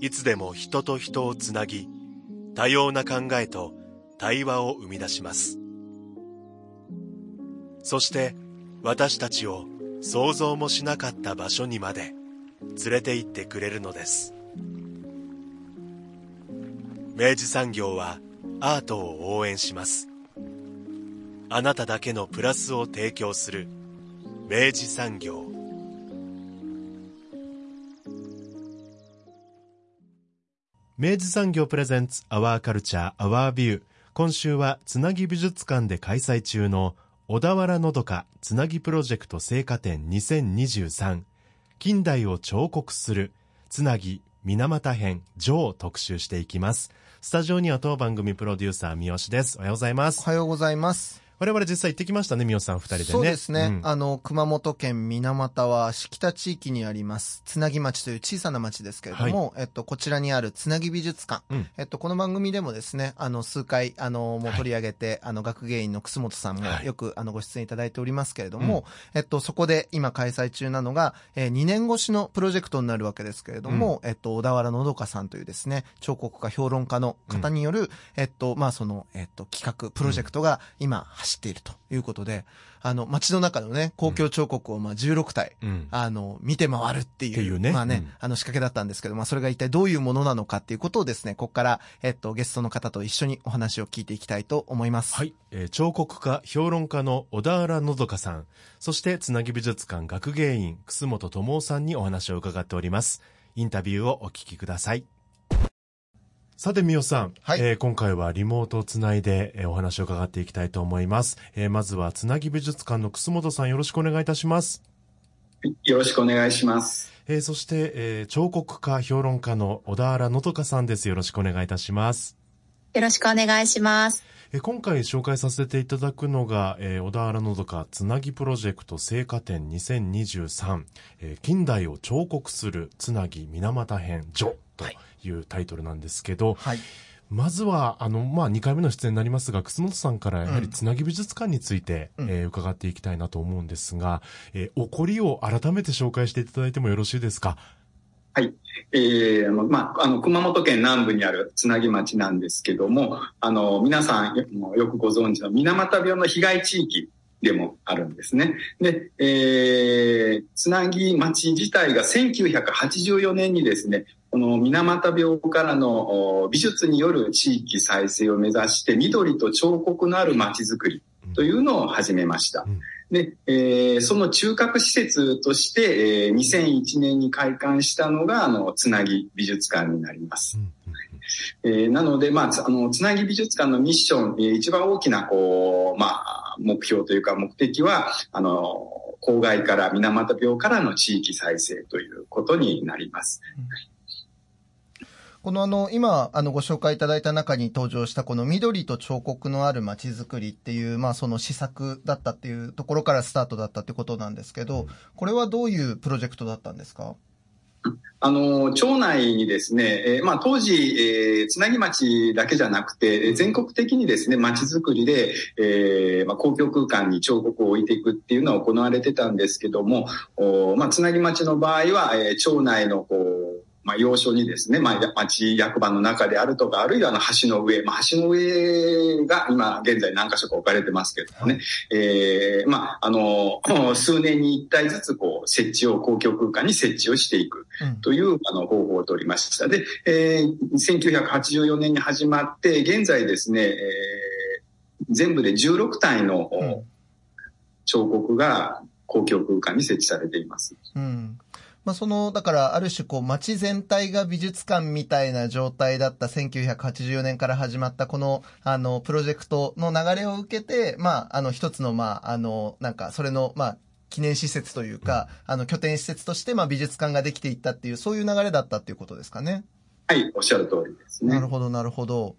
いつでも人と人をつなぎ、多様な考えと対話を生み出します。そして私たちを想像もしなかった場所にまで連れて行ってくれるのです。明治産業はアートを応援します。あなただけのプラスを提供する明治産業。明治産業プレゼンツアワーカルチャーアワービュー。今週はつなぎ美術館で開催中の小田原のどかつなぎプロジェクト聖火展2023近代を彫刻するつなぎ水俣編上を特集していきます。スタジオには当番組プロデューサー三好です。おはようございますお。はようございます。我々実際行ってきましたね、三好さん二人でね。そうですね。ん。あの、熊本県水俣は敷田地域にあります、つなぎ町という小さな町ですけれども、えっと、こちらにあるつなぎ美術館。うん。えっと、この番組でもですね、あの、数回、あの、もう取り上げて、あの、学芸員の楠本さんもはい。よく、あの、ご出演いただいておりますけれども、えっと、そこで今開催中なのが、えー、2年越しのプロジェクトになるわけですけれども、えっと、小田原のどかさんというですね、彫刻家評論家の方による、えっと、まあ、その、えっと、企画、プロジェクトが今走っているということで、あの、街の中のね、公共彫刻をまあ16体、うん。あの、見て回るっていう、うねまあね、うんあの仕掛けだったんですけど、まあそれが一体どういうものなのかっていうことをですね、ここから、えっと、ゲストの方と一緒にお話を聞いていきたいと思います。はい、えー彫刻家、評論家の小田原のどかさん、そしてつなぎ美術館学芸員、楠本智夫さんにお話を伺っております。インタビューをお聞きください。さて、みおさん、はいえー今回はリモートをつないで、えーお話を伺っていきたいと思います。えーまずは、つなぎ美術館の楠本さん、よろしくお願いいたします。よろしくお願いします。えーそして、えー彫刻家、評論家の小田原のどかさんです。よろしくお願いいたします。よろしくお願いします。えー今回紹介させていただくのが、えー小田原のどかつなぎプロジェクト聖火展2023、えー近代を彫刻するつなぎ水俣編序というタイトルなんですけど、はい。まずは、あの、まあ、2回目の出演になりますが、楠本さんからやはりうんつなぎ美術館について、うんえー伺っていきたいなと思うんですが、えー起こりを改めて紹介していただいてもよろしいですか？えーまあ、あの、熊本県南部にあるつなぎ町なんですけども、あの、皆さんよくご存知の水俣病の被害地域でもあるんですね。で、えー、つなぎ町自体が1984年にですね、この水俣病からのお美術による地域再生を目指して緑と彫刻のある町づくりというのを始めました。うんで、えーその中核施設として、えー2001年に開館したのが、あの、つなぎ美術館になりますう。んうんえーなので、まあ、つあの、つなぎ美術館のミッション、えー一番大きな、こう、まあ、目標というか目的は、あの、郊外から水俣病からの地域再生ということになります。このあの、今、あの、ご紹介いただいた中に登場したこの緑と彫刻のある街づくりっていう、まあその施策だったっていうところからスタートだったってことなんですけど、これはどういうプロジェクトだったんですか？あの、町内にですね、えーまあ当時、えーつなぎ町だけじゃなくて、えー全国的にですね、町づくりで、えーまあ公共空間に彫刻を置いていくっていうのは行われてたんですけども、おまあつなぎ町の場合は、えー町内のこう、まあ、要所にですね、まあ、や町役場の中であるとか、あるいはあの橋の上、まあ、橋の上が今現在何箇所か置かれてますけどもね、えーまあ、あの、数年に一体ずつこう、設置を、公共空間に設置をしていく。うん。というあの方法を取りました。で、えー1984年に始まって、現在ですね、えー全部で16体の、うん彫刻が公共空間に設置されています。うん。まあ、その、だから、ある種、こう、街全体が美術館みたいな状態だった1984年から始まった、この、あの、プロジェクトの流れを受けて、まあ、あの、一つの、まあ、あの、なんか、それの、まあ、記念施設というか、あの、拠点施設として、まあ、美術館ができていったっていう、そういう流れだったっていうことですかね。はい、おっしゃる通りですね。なるほど、なるほど。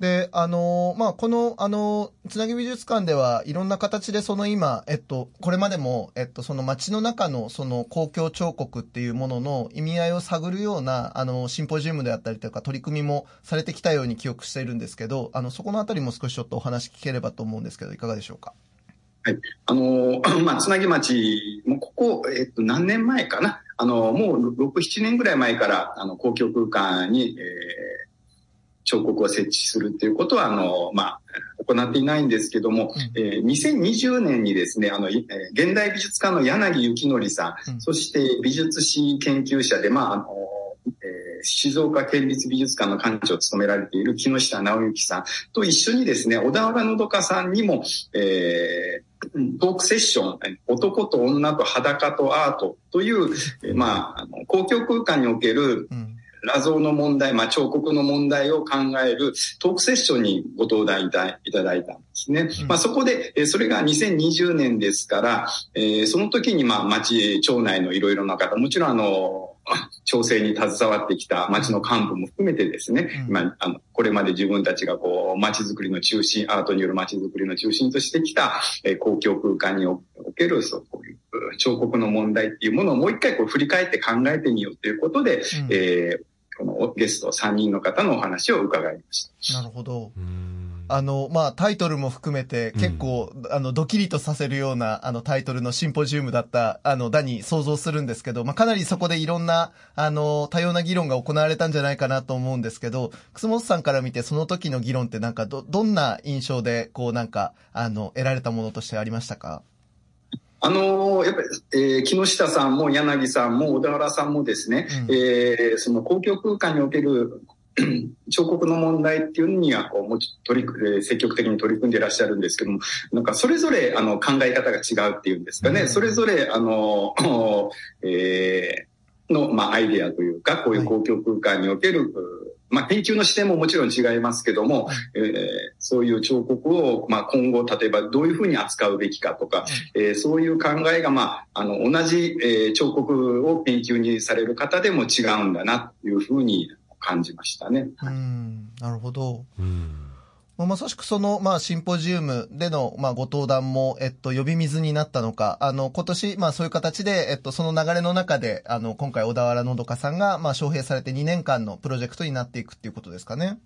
で、あのー、まあ、この、あのー、つなぎ美術館ではいろんな形でその今、えっと、これまでも、えっと、その街の中のその公共彫刻っていうものの意味合いを探るような、あの、シンポジウムであったりとか取り組みもされてきたように記憶しているんですけど、あの、そこのあたりも少しちょっとお話聞ければと思うんですけど、いかがでしょうか？はい。あの、まあ、つなぎ町、もうここ、えっと、何年前かな？あの、もう6、7年ぐらい前から、あの、公共空間に、えー、彫刻を設置するっていうことは、あの、まあ、行っていないんですけども、うん、えー、2020年にですね、あの、えー、現代美術家の柳幸則さん、うん、そして美術史研究者で、まあ、あの、えー、静岡県立美術館の館長を務められている木下直之さんと一緒にですね、小田原のどかさんにも、えー、トークセッション、男と女と裸とアートという、まあ、あの公共空間における、うん画像の問題、まあ、彫刻の問題を考えるトークセッションにご登壇いただいたんですね。うん、まあ、そこで、それが2020年ですから、えー、その時に、まあ、町、町内のいろいろな方、もちろんあの、調整に携わってきた町の幹部も含めてですね、うん、まあ、あの、これまで自分たちがこう、町づくりの中心、アートによる町づくりの中心としてきた、えー、公共空間における、そう、こういう彫刻の問題っていうものをもう一回こう振り返って考えてみようということで、うん、えーこのゲスト3人の方のお話を伺いました。なるほど。あの、まあ、タイトルも含めて結構、うん、あの、ドキリとさせるような、あの、タイトルのシンポジウムだった、あの、だに想像するんですけど、まあ、かなりそこでいろんな、あの、多様な議論が行われたんじゃないかなと思うんですけど、楠本さんから見てその時の議論ってなんか、ど、どんな印象で、こうなんか、あの、得られたものとしてありましたか？あのー、やっぱり、えー、木下さんも柳さんも小田原さんもですね、うん、えー、その公共空間における 彫刻の問題っていうのにはこうもう取り積極的に取り組んでいらっしゃるんですけどもなんかそれぞれあの考え方が違うっていうんですかね、うん、それぞれあの、えー、の、まあ、アイデアというかこういう公共空間における、はいまあ、研究の視点ももちろん違いますけども、えー、そういう彫刻を、まあ、今後、例えばどういうふうに扱うべきかとか、えー、そういう考えが、まあ、あの、同じ、えー、彫刻を研究にされる方でも違うんだな、というふうに感じましたね。うん、なるほど。うんまさしくその、まあ、シンポジウムでの、まあ、ご登壇も、えっと、呼び水になったのか、あの、今年、まあ、そういう形で、えっと、その流れの中で、あの、今回、小田原のどかさんが、まあ、招聘されて2年間のプロジェクトになっていくっていうことですかね。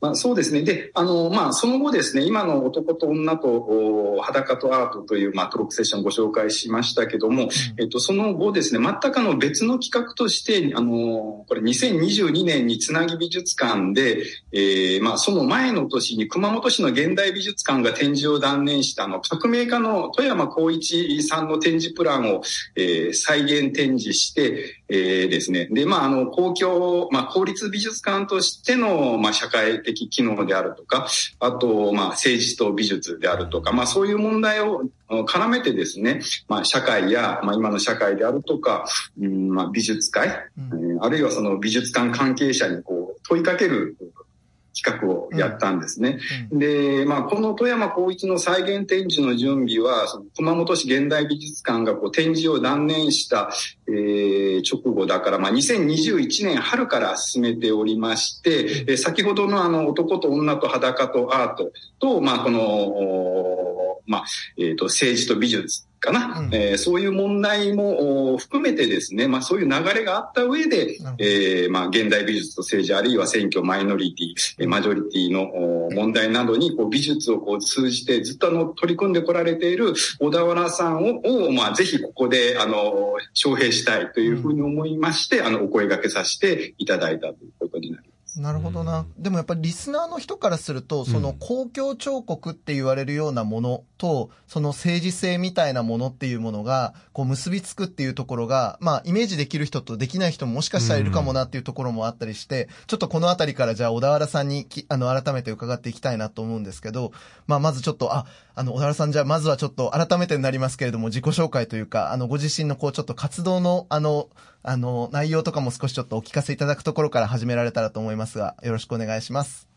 まあ、そうですね。で、あの、まあ、その後ですね、今の男と女と裸とアートという、まあ、トロックセッションをご紹介しましたけども、うん、えっと、その後ですね、全くあの別の企画として、あの、これ2022年につなぎ美術館で、えー、まあ、その前の年に熊本市の現代美術館が展示を断念したあの、革命家の富山光一さんの展示プランを、えー、再現展示して、えー、ですね。で、まあ、あの、公共、まあ、公立美術館としての、まあ、社会的機能であるとか、あと、まあ、政治と美術であるとか、まあ、そういう問題を絡めてですね、まあ、社会や、まあ、今の社会であるとか、うんまあ、美術界、うん、あるいはその美術館関係者にこう問いかける企画をやったんですね。うん、で、まあ、この富山光一の再現展示の準備は、その熊本市現代美術館がこう展示を断念した、えー、直後だから、まあ、2021年春から進めておりまして、え先ほどのあの男と女と裸とアートと、まあ、この、まあ、えっ、ー、と、政治と美術かな、うん、えー、そういう問題も含めてですね、まあそういう流れがあった上で、えー、まあ現代美術と政治あるいは選挙マイノリティ、マジョリティの問題などにこう美術をこう通じてずっとあの取り組んでこられている小田原さんを、をまあぜひここであの、招聘したいというふうに思いまして、うん、あの、お声掛けさせていただいたということになります。なるほどな。でもやっぱりリスナーの人からすると、その公共彫刻って言われるようなものと、その政治性みたいなものっていうものが、こう結びつくっていうところが、まあイメージできる人とできない人ももしかしたらいるかもなっていうところもあったりして、ちょっとこのあたりからじゃあ小田原さんにあの、改めて伺っていきたいなと思うんですけど、まあまずちょっと、あ、あの、小田原さんじゃあまずはちょっと改めてになりますけれども、自己紹介というか、あの、ご自身のこうちょっと活動の、あの、あの、内容とかも少しちょっとお聞かせいただくところから始められたらと思いますが、よろしくお願いします。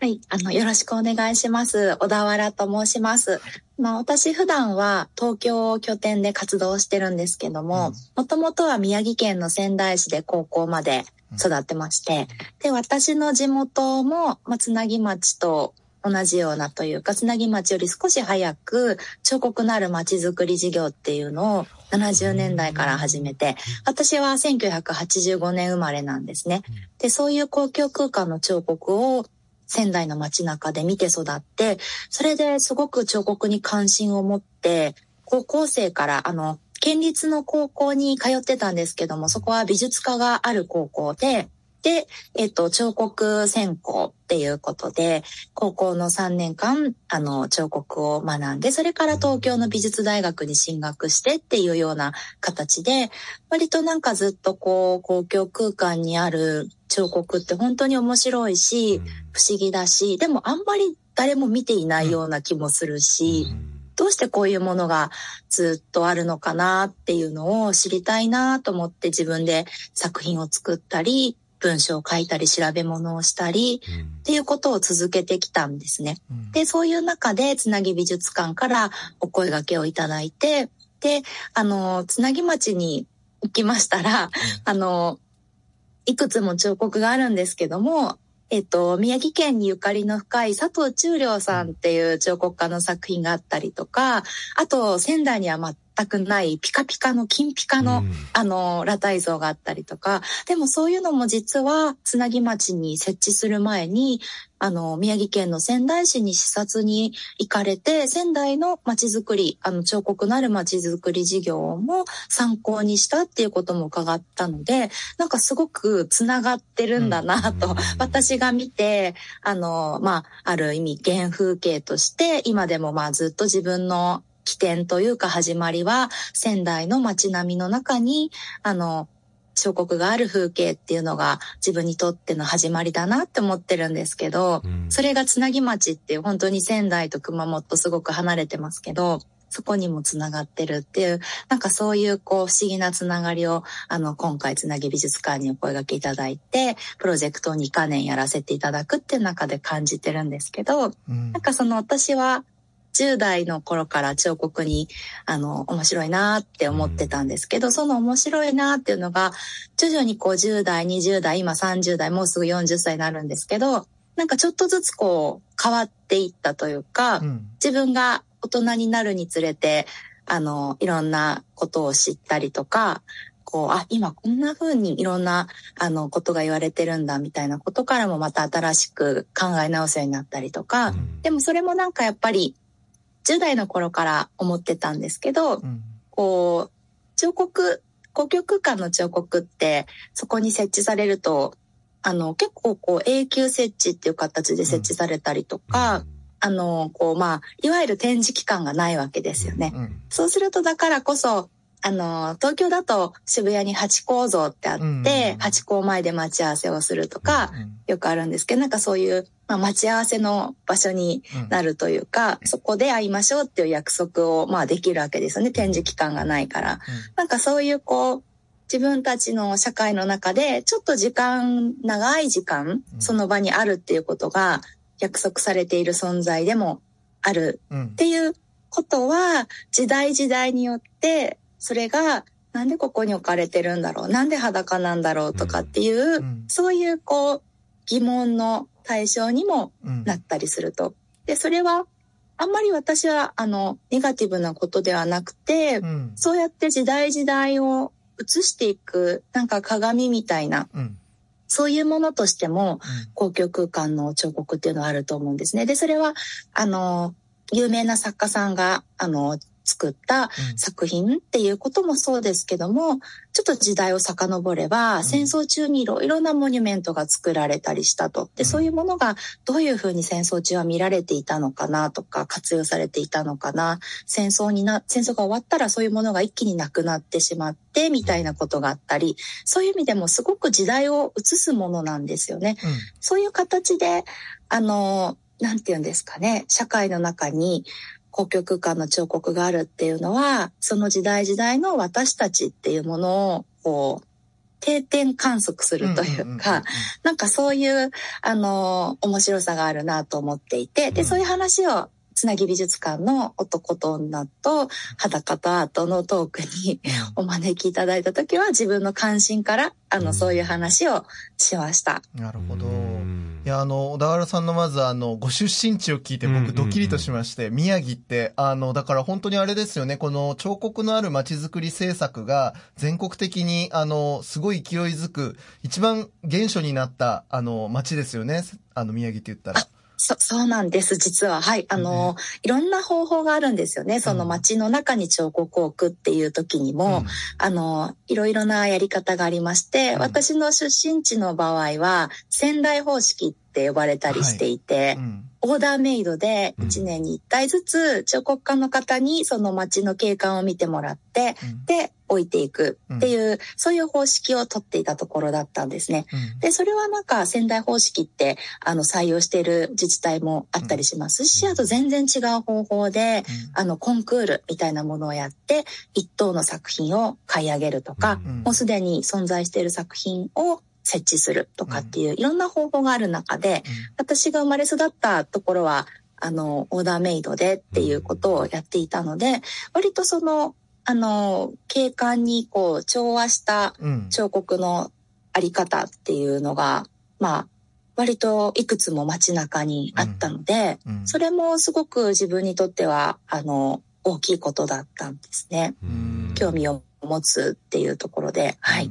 はい、あの、よろしくお願いします。小田原と申します。まあ、私普段は東京拠点で活動してるんですけども、もともとは宮城県の仙台市で高校まで育ってまして、で、私の地元も、まあ、つなぎ町と同じようなというか、つなぎ町より少し早く彫刻のある町づくり事業っていうのを70年代から始めて、私は1985年生まれなんですね。で、そういう公共空間の彫刻を仙台の街中で見て育って、それですごく彫刻に関心を持って、高校生から、あの、県立の高校に通ってたんですけども、そこは美術科がある高校で、で、えっと、彫刻専攻っていうことで、高校の3年間、あの、彫刻を学んで、それから東京の美術大学に進学してっていうような形で、割となんかずっとこう、公共空間にある彫刻って本当に面白いし、不思議だし、でもあんまり誰も見ていないような気もするし、どうしてこういうものがずっとあるのかなっていうのを知りたいなと思って自分で作品を作ったり、文章を書いたり調べ物をしたりっていうことを続けてきたんですね。で、そういう中でつなぎ美術館からお声掛けをいただいて、で、あの、つなぎ町に行きましたら、あの、いくつも彫刻があるんですけども、えっと、宮城県にゆかりの深い佐藤忠良さんっていう彫刻家の作品があったりとか、あと仙台には全くないピカピカの金ピカの、あの、裸体像があったりとか、でもそういうのも実はつなぎ町に設置する前に、あの、宮城県の仙台市に視察に行かれて、仙台の町づくり、あの、彫刻のある町づくり事業も参考にしたっていうことも伺ったので、なんかすごくつながってるんだなと、私が見て、あの、まあ、ある意味原風景として、今でもまあずっと自分の起点というか始まりは仙台の街並みの中に、あの、彫刻がある風景っていうのが自分にとっての始まりだなって思ってるんですけど、それがつなぎ町っていう本当に仙台と熊本すごく離れてますけど、そこにもつながってるっていう、なんかそういうこう不思議なつながりを、あの、今回つなぎ美術館にお声掛けいただいて、プロジェクトを2カ年やらせていただくっていう中で感じてるんですけど、うん。なんかその私は10代の頃から彫刻にあの面白いなって思ってたんですけど、その面白いなっていうのが徐々にこう10代、20代、今30代、もうすぐ40歳になるんですけど、なんかちょっとずつこう変わっていったというか、うん。自分が大人になるにつれて、あの、いろんなことを知ったりとか、こう、あ、今こんな風にいろんな、あの、ことが言われてるんだみたいなことからもまた新しく考え直すようになったりとか、でもそれもなんかやっぱり、10代の頃から思ってたんですけど、うん。こう、彫刻、公共空間の彫刻って、そこに設置されると、あの、結構こう、永久設置っていう形で設置されたりとか、あの、こう、まあ、いわゆる展示期間がないわけですよね。うん。そうすると、だからこそ、あの、東京だと渋谷に八甲像ってあって、うん八甲前で待ち合わせをするとか、よくあるんですけど、なんかそういう、まあ、待ち合わせの場所にうんなるというか、そこで会いましょうっていう約束を、まあ、できるわけですよね。展示期間がないから。なんかそういう、こう、自分たちの社会の中で、ちょっと時間、長い時間、うん。その場にあるっていうことが約束されている存在でもあるうんっていうことは、時代時代によって、それが、なんでここに置かれてるんだろうなんで裸なんだろうとかっていう、うん。そういう、こう、疑問の対象にもうん。なったりすると。で、それは、あんまり私は、あの、ネガティブなことではなくて、うん。そうやって時代時代を映していく、なんか鏡みたいな、うん。そういうものとしても、公共空間の彫刻っていうのはあると思うんですね。で、それは、あの、有名な作家さんが、あの、作った作品っていうこともそうですけども、ちょっと時代を遡れば、ん戦争中にいろいろなモニュメントが作られたりしたと。で、うんそういうものがどういうふうに戦争中は見られていたのかなとか、活用されていたのかな。戦争にな、戦争が終わったらそういうものが一気になくなってしまって、みたいなことがあったり、そういう意味でもすごく時代を映すものなんですよね。そういう形で、あの、なんて言うんですかね、社会の中に公共空間の彫刻があるっていうのは、その時代時代の私たちっていうものを、こう、定点観測するというか、なんかそういう、あの、面白さがあるなと思っていて、で、うん。そういう話をつなぎ美術館の男と女と裸とアートのトークにお招きいただいた時は自分の関心からあの、そういう話をしました。なるほど。うんいや、あの、小田原さんのまずあの、ご出身地を聞いて僕ドキリとしまして、宮城って、あの、だから本当にあれですよね、この彫刻のある街づくり政策が全国的に、あの、すごい勢いづく、一番原初になった、あの、街ですよね。あの、宮城って言ったら。そ、そうなんです、実は。はい。あの、いろんな方法があるんですよね。その街の中に彫刻を置くっていう時にも、あの、いろいろなやり方がありまして、うん私の出身地の場合は、仙台方式って呼ばれたりしていて、うん。オーダーメイドでうん。1年に1体ずつ彫刻家の方にその街の景観を見てもらって、うん。で、置いていくっていう、そういう方式をとっていたところだったんですね。うん。で、それはなんか仙台方式って、あの、採用している自治体もあったりしますし、うん。あと全然違う方法で、あの、コンクールみたいなものをやって、一等の作品を買い上げるとか、うん。もうすでに存在している作品を設置するとかっていういろんな方法がある中で、私が生まれ育ったところは、あの、オーダーメイドでっていうことをやっていたので、割とその、あの、景観にこう、調和したうん。彫刻のあり方っていうのが、まあ、割といくつも街中にあったので、うん。それもすごく自分にとっては、あの、大きいことだったんですね。うん。興味を持つっていうところで、はい。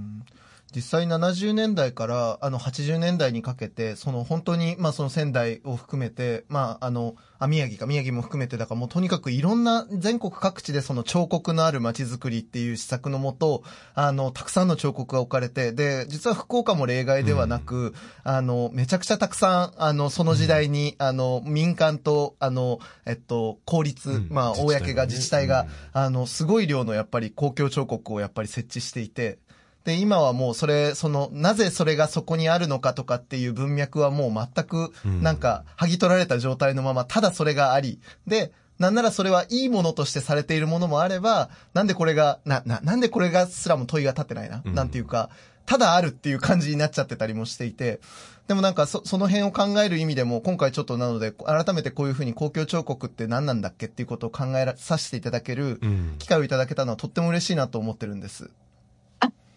うん実際70年代からあの80年代にかけて、その本当に、まあその仙台を含めて、まああの、あ、宮城か、宮城も含めて、だからもうとにかくいろんな全国各地でその彫刻のある街づくりっていう施策のもと、あの、たくさんの彫刻が置かれて、で、実は福岡も例外ではなく、あの、めちゃくちゃたくさん、あの、その時代に、あの、民間と、あの、えっと、公立、うん。まあ、公が自治体が、うん。あの、すごい量のやっぱり公共彫刻をやっぱり設置していて、で、今はもうそれ、その、なぜそれがそこにあるのかとかっていう文脈はもう全く、うん。なんか、剥ぎ取られた状態のまま、ただそれがあり、で、なんならそれはいいものとしてされているものもあれば、なんでこれが、な、な、なんでこれがすらも問いが立ってないな、うん。なんていうか、ただあるっていう感じになっちゃってたりもしていて、でもなんかそ、その辺を考える意味でも、今回ちょっとなので、改めてこういうふうに公共彫刻って何なんだっけっていうことを考えさせていただけるうん。機会をいただけたのはとっても嬉しいなと思ってるんです。でも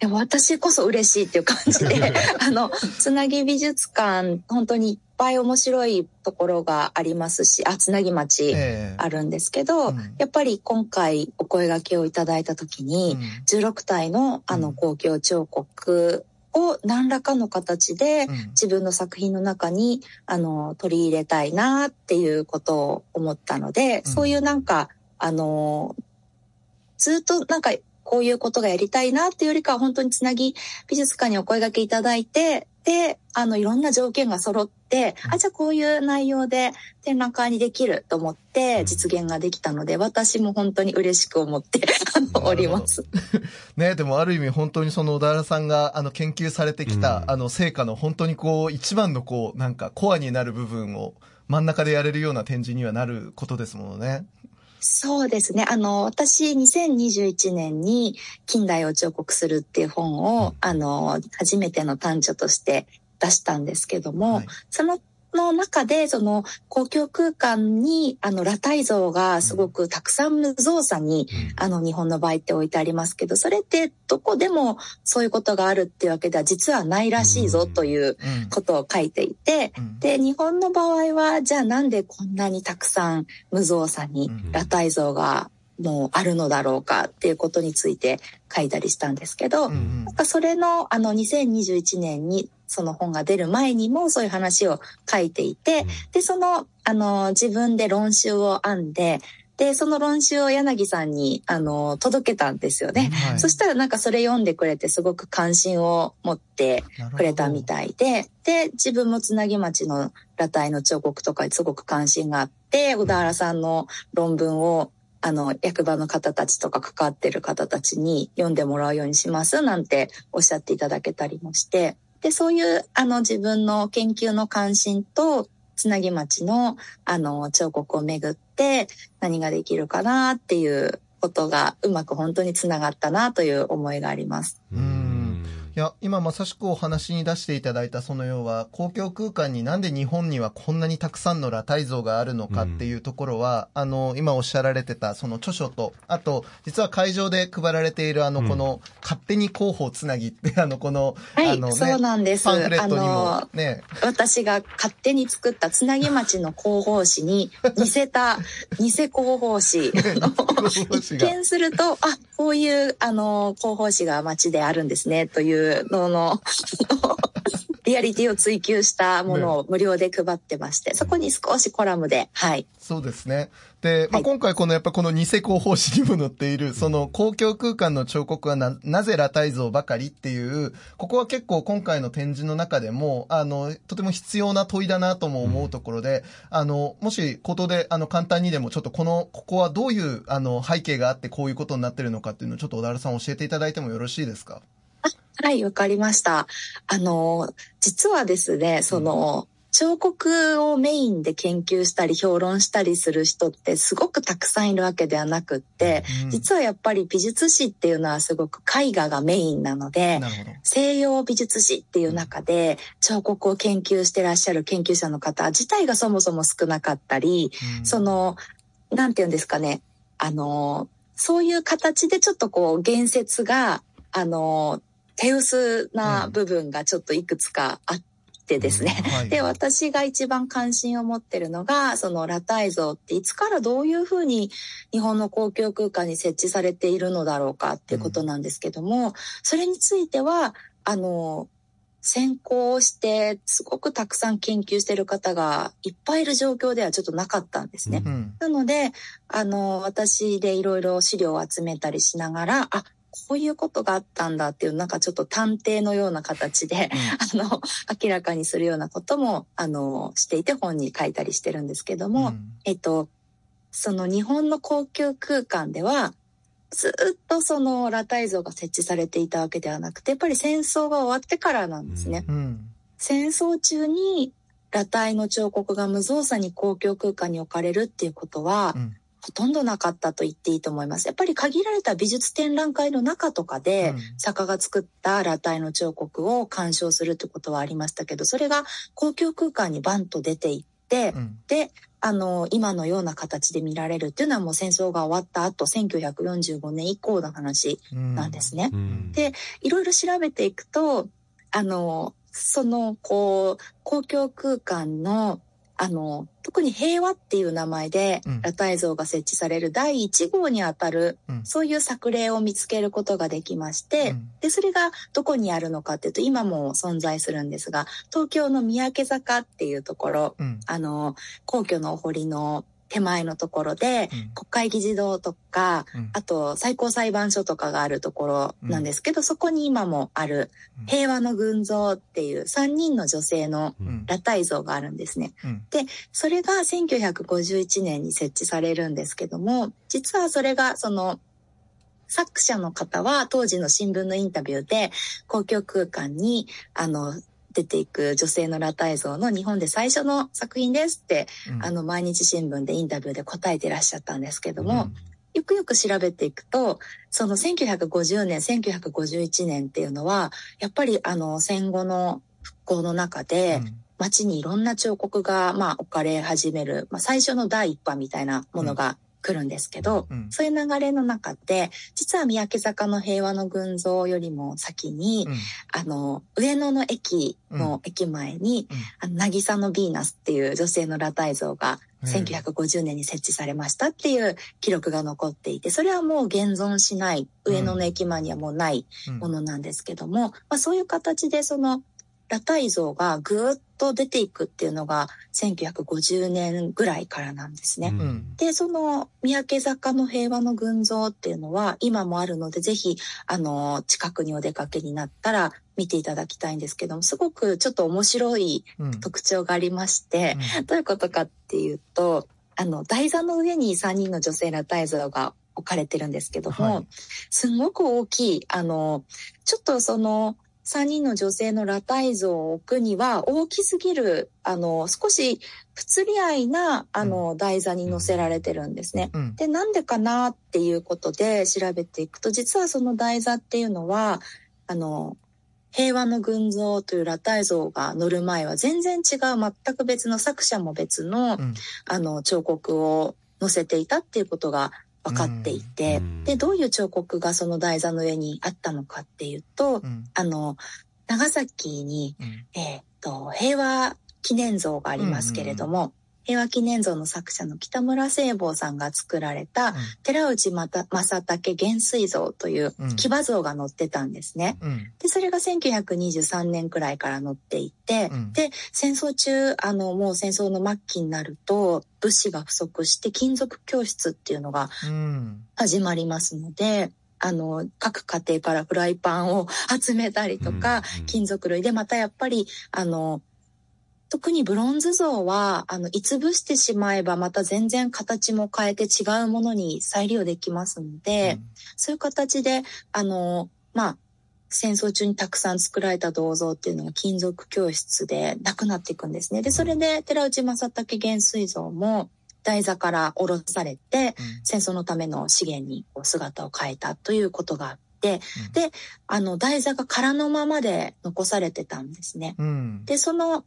私こそ嬉しいっていう感じで、あの、つなぎ美術館、本当にいっぱい面白いところがありますし、あ、つなぎ町ええ。あるんですけど、うん。やっぱり今回お声掛けをいただいたときに、16体のあうん。の公共彫刻を何らかの形でうん。自分の作品の中にあの取り入れたいなっていうことを思ったので、うん。そういうなんかあのずっとなんかこういうことがやりたいなっていうよりかは本当につなぎ美術館にお声掛けいただいてであのいろんな条件が揃って、うんあじゃあこういう内容で展覧会にできると思っうんて実現ができたので、私も本当に嬉しく思って おります。ねでもある意味本当にその小田原さんがあの研究されてきた、うんあの成果の本当にこう一番のこうなんかコアになる部分を真ん中でやれるような展示にはなることですものね。そうですね。あの、私、2021年に近代を彫刻するっていう本を、うんあの、初めての短著として出したんですけども、はいその、の中で、その、公共空間に、あの、裸体像がすごくたくさん無造作に、あの、日本の場合って置いてありますけど、それってどこでもそういうことがあるっていうわけでは実はないらしいぞといううん。ことを書いていて、うん。で、日本の場合は、じゃあなんでこんなにたくさん無造作にうん。裸体像がもうあるのだろうかっていうことについて書いたりしたんですけど、なんかそれのあの2021年にその本が出る前にもそういう話を書いていて、で、そのあの自分で論集を編んで、で、その論集を柳さんにあの届けたんですよね。はい。そしたらなんかそれ読んでくれてすごく関心を持ってくれたみたいで、で、自分もつなぎ町の裸体の彫刻とかにすごく関心があって、小田原さんの論文を、あの、役場の方たちとか関わってる方たちに読んでもらうようにしますなんておっしゃっていただけたりもして、で、そういう、あの、自分の研究の関心と、つなぎ町の、あの、彫刻をめぐって何ができるかなっていうことがうまく本当につながったなという思いがあります。うんいや、今まさしくお話に出していただいたその要は、公共空間になんで日本にはこんなにたくさんの裸体像があるのかっていうところは、うん、あの、今おっしゃられてたその著書と、あと、実は会場で配られているあの、この、勝手に広報つなぎって、あの、この、はい、あの、ね、そうなんです。パンフレットにもね。私が勝手に作ったつなぎ町の広報誌に 似せた、偽広報誌。一見すると、あ、こういう、あの、広報誌が街であるんですね、というのの、リアリティを追求したものを無料で配ってまして、ね、そこに少しコラムで、はい。そうですね。で、まあ、今回このやっぱこの偽広報誌にも載っている、その公共空間の彫刻はな、なぜ裸体像ばかりっていう、ここは結構今回の展示の中でも、あの、とても必要な問いだなとも思うところで、あの、もし、ことで、あの、簡単にでもちょっとこの、ここはどういう、あの、背景があってこういうことになってるのかっていうのをちょっと小田原さん教えていただいてもよろしいですか？はい、わかりました。あの、実はですね、その、うん彫刻をメインで研究したり評論したりする人ってすごくたくさんいるわけではなくって、うん、実はやっぱり美術史っていうのはすごく絵画がメインなので、西洋美術史っていう中で彫刻を研究してらっしゃる研究者の方自体がそもそも少なかったり、うん、その、なんて言うんですかね、あの、そういう形でちょっとこう言説が、あの、手薄な部分がちょっといくつかあってですね。うんはい、で、私が一番関心を持ってるのが、その裸体像っていつからどういうふうに日本の公共空間に設置されているのだろうかっていうことなんですけども、うん、それについては、あの、先行してすごくたくさん研究してる方がいっぱいいる状況ではちょっとなかったんですね。うん、なので、あの、私でいろいろ資料を集めたりしながら、あ、こういうことがあったんだっていう、なんかちょっと探偵のような形で、うん、あの、明らかにするようなことも、あの、していて本に書いたりしてるんですけども、うん、えっと、その日本の高級空間では、ずっとその裸体像が設置されていたわけではなくて、やっぱり戦争が終わってからなんですね。うん、戦争中に裸体の彫刻が無造作に公共空間に置かれるっていうことは、うんほとんどなかったと言っていいと思います。やっぱり限られた美術展覧会の中とかで、作家が作った裸体の彫刻を鑑賞するってことはありましたけど、それが公共空間にバンと出ていって、うん、で、あの、今のような形で見られるっていうのはもう戦争が終わった後、1945年以降の話なんですね。うんうん、で、いろいろ調べていくと、あの、その、こう、公共空間のあの、特に平和っていう名前で、裸体像が設置される第1号にあたる、うん、そういう作例を見つけることができまして、うん、で、それがどこにあるのかっていうと、今も存在するんですが、東京の三宅坂っていうところ、うん、あの、皇居のお堀の手前のところで、うん、国会議事堂とか、うん、あと最高裁判所とかがあるところなんですけど、うん、そこに今もある平和の群像っていう3人の女性の裸体像があるんですね。で、それが1951年に設置されるんですけども、実はそれがその作者の方は当時の新聞のインタビューで公共空間にあの出ていく女性の裸体像の日本で最初の作品ですって、うん、あの、毎日新聞でインタビューで答えていらっしゃったんですけども、うん、よくよく調べていくと、その1950年、1951年っていうのは、やっぱりあの、戦後の復興の中で、街にいろんな彫刻が、まあ、置かれ始める、まあ、最初の第一波みたいなものが来るんですけど、うん、そういう流れの中で、実は三宅坂の平和の群像よりも先に、うん、あの、上野の駅の駅前に、うん、あの、渚のヴィーナスっていう女性の裸体像が1950年に設置されましたっていう記録が残っていて、それはもう現存しない、上野の駅前にはもうないものなんですけども、まあそういう形でその裸体像がぐーっと出ていくっていうのが1950年ぐらいからなんですね。うん、で、その三宅坂の平和の群像っていうのは今もあるので、ぜひ、あの、近くにお出かけになったら見ていただきたいんですけども、すごくちょっと面白い特徴がありまして、うん、どういうことかっていうと、あの、台座の上に3人の女性裸体像が置かれてるんですけども、はい、すごく大きい、あの、ちょっとその、3人の女性の裸体像を置くには大きすぎる、あの、少し不釣り合いな、あの、台座に載せられてるんですね。うん、で、なんでかなっていうことで調べていくと、実はその台座っていうのは、あの、平和の群像という裸体像が載る前は全然違う全く別の作者も別の、うん。あの彫刻を載せていたっていうことが分かっていて、うん。でどういう彫刻がその台座の上にあったのかっていうと、うん。あの長崎に、うん。えーっと平和記念像がありますけれども、平和記念像の作者の北村聖坊さんが作られた寺内正武元帥像といううん。騎馬像が載ってたんですね。うん。で、それが1923年くらいから載っていて、うん。で、戦争中、あの、もう戦争の末期になると、物資が不足して金属教室っていうのがうん。始まりますので、あの、各家庭からフライパンを集めたりとか、うん。金属類で、またやっぱり、あの、特にブロンズ像は、あの、いつぶしてしまえばまた全然形も変えて違うものに再利用できますので、そういう形で、あの、まあ、戦争中にたくさん作られた銅像っていうのが金属教室でなくなっていくんですね。で、それで寺内正武元帥像も台座から下ろされて、戦争のための資源に姿を変えたということがあって、うん。で、あの、台座が空のままで残されてたんですね。うん。で、その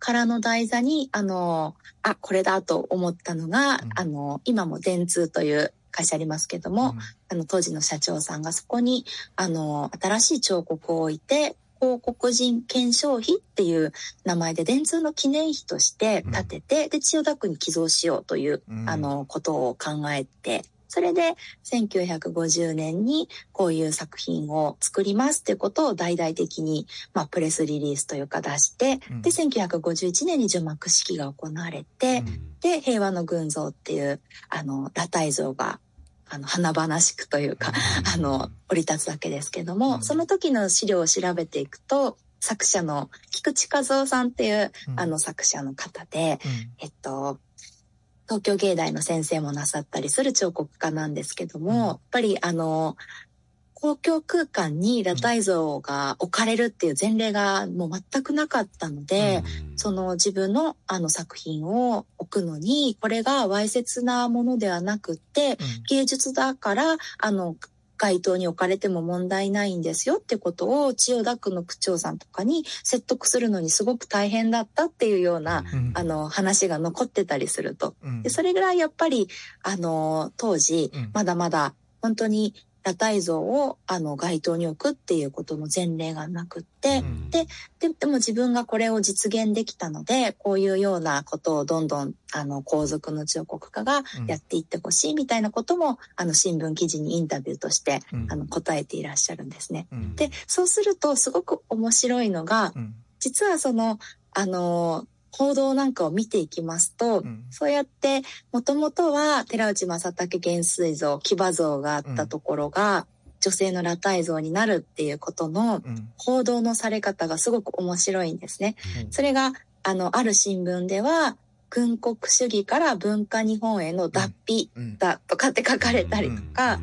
空の台座に、あの、あ、これだと思ったのが、うん。あの、今も電通という会社ありますけども、あの、当時の社長さんがそこに、あの、新しい彫刻を置いて、広告人検証費っていう名前で電通の記念碑として建てて、で、千代田区に寄贈しようという、うん。あの、ことを考えて、それで1950年にこういう作品を作りますっていうことを大々的に、まあ、プレスリリースというか出して、うん。で、1951年に除幕式が行われて、で、平和の群像っていう、あの、裸体像が、あの、華々しくというか、あの、降り立つわけですけども、うん。その時の資料を調べていくと、作者の菊池和夫さんっていう、うん。あの、作者の方で、うん。えっと、東京芸大の先生もなさったりする彫刻家なんですけども、うん。やっぱりあの、公共空間に裸体像が置かれるっていう前例がもう全くなかったので、その自分のあの作品を置くのに、これがわいせつなものではなくって、芸術だから、あの、街頭に置かれても問題ないんですよってことを千代田区の区長さんとかに説得するのにすごく大変だったっていうような、うん。あの話が残ってたりすると。うん。でそれぐらいやっぱり、あの、当時うん、まだまだ本当に裸体像をあの街頭に置くっていうことの前例がなくって、でででも自分がこれを実現できたので、こういうようなことをどんどん、あの、皇族の彫刻家がやっていってほしいみたいなことも、あの、新聞記事にインタビューとして、うん。あの、答えていらっしゃるんですね。うん。で、そうすると、すごく面白いのが、うん。実はその、あの、報道なんかを見ていきますと、うん。そうやって、もともとは寺内正武元帥像、騎馬像があったところが、女性の裸体像になるっていうことのうん。報道のされ方がすごく面白いんですね。うん。それが、あの、ある新聞では、軍国主義から文化日本への脱皮うん。だとかって書かれたりとか、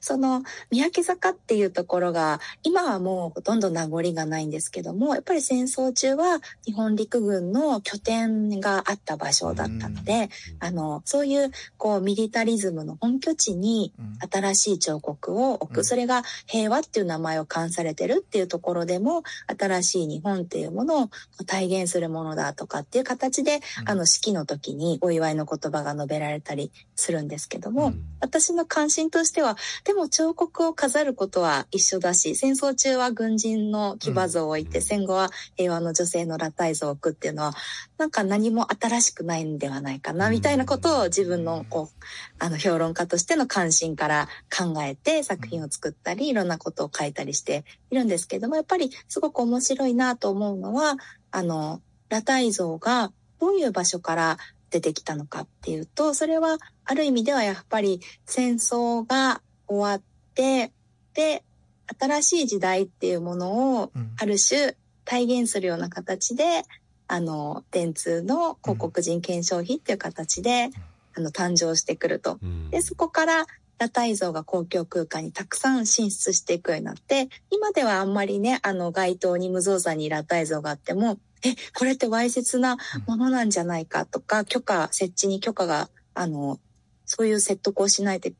その三宅坂っていうところが今はもうほとんど名残がないんですけどもやっぱり戦争中は日本陸軍の拠点があった場所だったので、あのそういうこうミリタリズムの本拠地にうん。新しい彫刻を置く、うん。それが平和っていう名前を冠されてるっていうところでも新しい日本っていうものを体現するものだとかっていう形で、あの式の時にお祝いの言葉が述べられたりするんですけども、私の関心としてはでも彫刻を飾ることは一緒だし戦争中は軍人の騎馬像を置いて、うん。戦後は平和の女性の裸体像を置くっていうのはなんか何も新しくないんではないかな、うん。みたいなことを自分のこうあの評論家としての関心から考えて作品を作ったりいろんなことを書いたりしているんですけどもやっぱりすごく面白いなと思うのはあの裸体像がどういう場所から出てきたのかっていうとそれはある意味ではやっぱり戦争が終わってで新しい時代っていうものをうん。ある種体現するような形であの電通の広告人検証費っていう形で、あの誕生してくると。でそこから裸体像が公共空間にたくさん進出していくようになって今ではあんまりねあの街頭に無造作に裸体像があってもえこれってわいせつなものなんじゃないか？とか許可設置に許可があのそういう説得をしないとい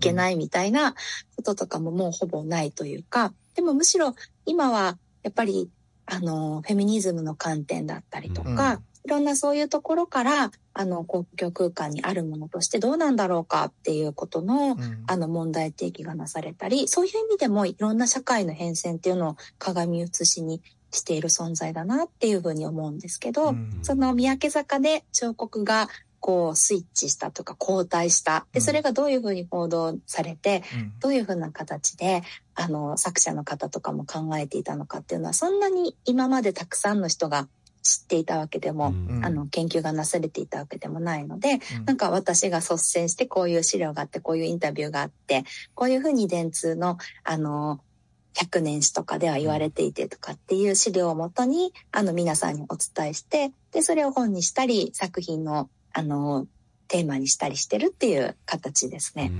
けないみたいなこととかももうほぼないというか。でもむしろ今はやっぱりあのフェミニズムの観点だったりとか、うん。いろんなそういうところからあの公共空間にあるものとしてどうなんだろうかっていうことの、うん。あの問題提起がなされたりそういう意味でもいろんな社会の変遷っていうのを鏡写しにしている存在だなっていうふうに思うんですけど、うん。その三宅坂で彫刻がこうスイッチしたとか交代した。うん。でそれがどういうふうに報道されてうん。どういうふうな形であの作者の方とかも考えていたのかっていうのはそんなに今までたくさんの人が知っていたわけでも、うん。あの研究がなされていたわけでもないので、うん。なんか私が率先してこういう資料があってこういうインタビューがあってこういうふうに電通のあの100年史とかでは言われていてとかっていう資料をもとにあの皆さんにお伝えしてでそれを本にしたり作品のあのテーマにしたりしてるっていう形ですね。